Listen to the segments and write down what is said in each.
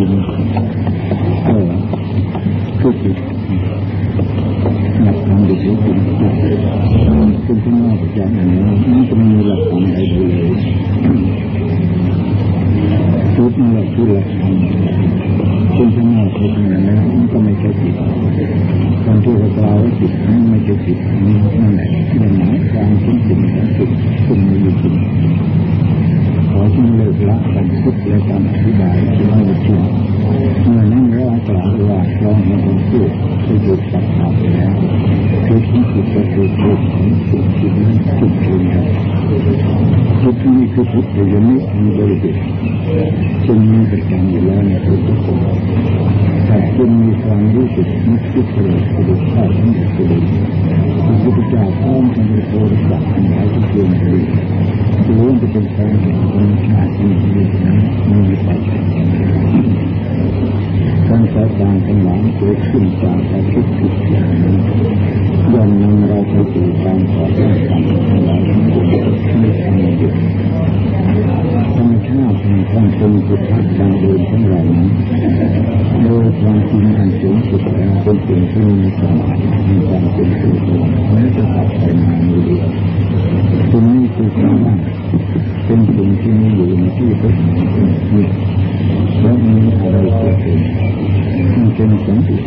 ริงเออคือจิตหลักธรรมดิบจริงขึ้นข้างนอกจากนั้นมันจะมีหลักธรรมใดเลยชุดนี่แหละคือหลักธรรมขึ้นข้างนอกไปตรงนั้นแล้วมันก็ไม่ใช่จิตคนที่เรากล่าวว่าจิตนั้นไม่ใช่จิตนี่นั่นแหละ ดที่ถูกตัดขาดไปแล้วคือที่จิตก็คือจิตของจิตจิตนั้นจิตเองครับจิตนี้คือจิตเดียวนี้มีบริสุทธิ์ซึ่งมีประจำอยู่แล้วในทุกคนแต่จึงมีความรู้สึกนึกคิดเลยกระดูกข้าวทั้งหมดเลยพระพุทธเจ้าพร้อมทั้งโพธิสัตว์ทั้งหลายทุกดวงเลยล้วนจะเป็น เกิดขึ้นจากการคิดผิดอย่างนี้ย่อมนำเราไปสู่การขอแก้กรรมทั้งหลายทั้งปวงไม่ทำอยู่ธรรมชาติแห่งความเป็นสุภาพกางเดินของเรานั้นโดยความจริงอันสูงสุดแล้วเป็นสิ่งที่มีความหมายมีความเป็นสุข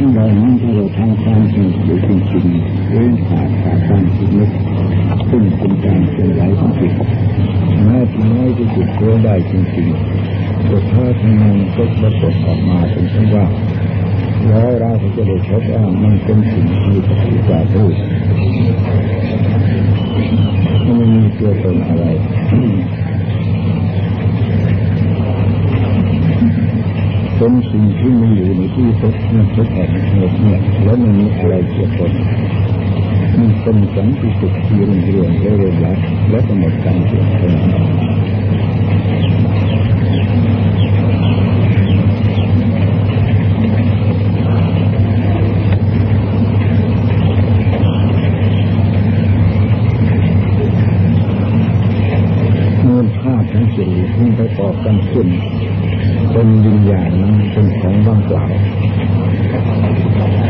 ซึ่งจิตของเรานั้ถ้าเราทำความจริงหรือจริงๆเว้นขาดจากการคิดนึกซึ่งเป็นการเคลื่อนไหวของจิตแม้ที่น้อยที่สุดก็ได้จริงๆแต่ถ้าทำงานก็ปรากฏออกมาเป็นเช่นว่าแล้วเราจะได้พบว่ามันเป็นสิ่งที่ปฏิบัติรูปมันมีตัวตนอะไรเป็ นสิ่งที่มีอยู่ในที่ทุกนั่นทุกแห่งเหตุเนี่ยแล้วมันมีอะไรเกี่ยวกับมันเป็นสังติสุขที่รื่งเรืองเรื่องแล้วและกำหนดการเกี่ยวกับมูลค่าทั้งสี่ที่ประกอบกันขึ้น เป็นวิญญาณนั้นเป็นของว่างเปล่า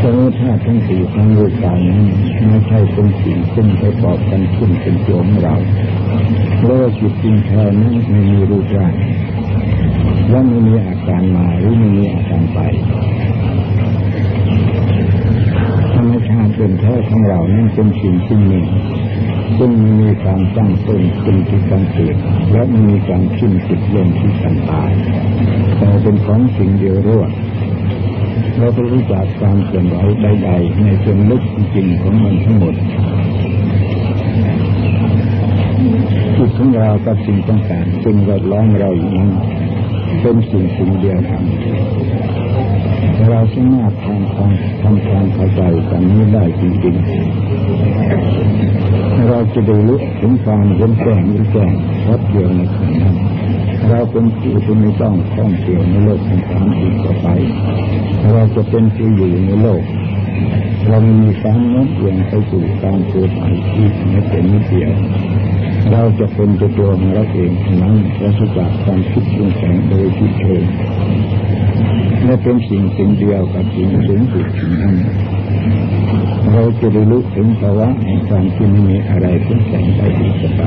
สมุทธาตุทั้งสี่ทั้งรูปกายนั้นไม่ใช่เป็นสิ่งซึ่งประกอบกันขึ้นเป็นตัวของเราเพราะว่าจิตจริงแท้นั้นไม่มีรูปร่างและไม่มีอาการมาหรือไม่มีอาการไปธรรมชาติเป็ นแท้ของเรานั้นเป็นสิ่งที่มีซึ่งมีการตั้งต้นขึ้นที่การเกิดและมีการขึ้นจุดลงที่การตายแต่เป็นของสิ่งเดียวรวดเราไปรู้จักการเคลื่อนไหวใดๆในส่วนลึกจริงของมันทั้งหมดจิตของเรากับสิ่งต่างๆซึ่งแวดล้อมเราอยู่นั้นเป็นสิ่งสิ่งเดียวกัน เราสามารถทำความทำความเข้าใจกันนี้ได้จริงๆ เราจะได้รู้ถึงความเห็นแจ้งรู้แจ้งชัดเจนในขันนั้นเราเป็นผู้ที่ไม่ต้องท่องเที่ยวในโลกของความอีกต่อไป เราจะเป็นผู้อยู่ในโลก เรามีความโน้มเอียงไปสู่การเกิดใหม่ที่ไม่เป็นนิเดียว เราจะเป็นตัวของเราเองนั้นเราสุจากความคิดปรุงแต่งโดยที่เองและเป็นสิ่งสิ่งเดียวกับสิ่งสูงสุดนั้นเราจะได้รู้ถึงภาวะแห่งความที่ไม่มีอะไรเปลี่ยนแปลงไปอีกต่อไป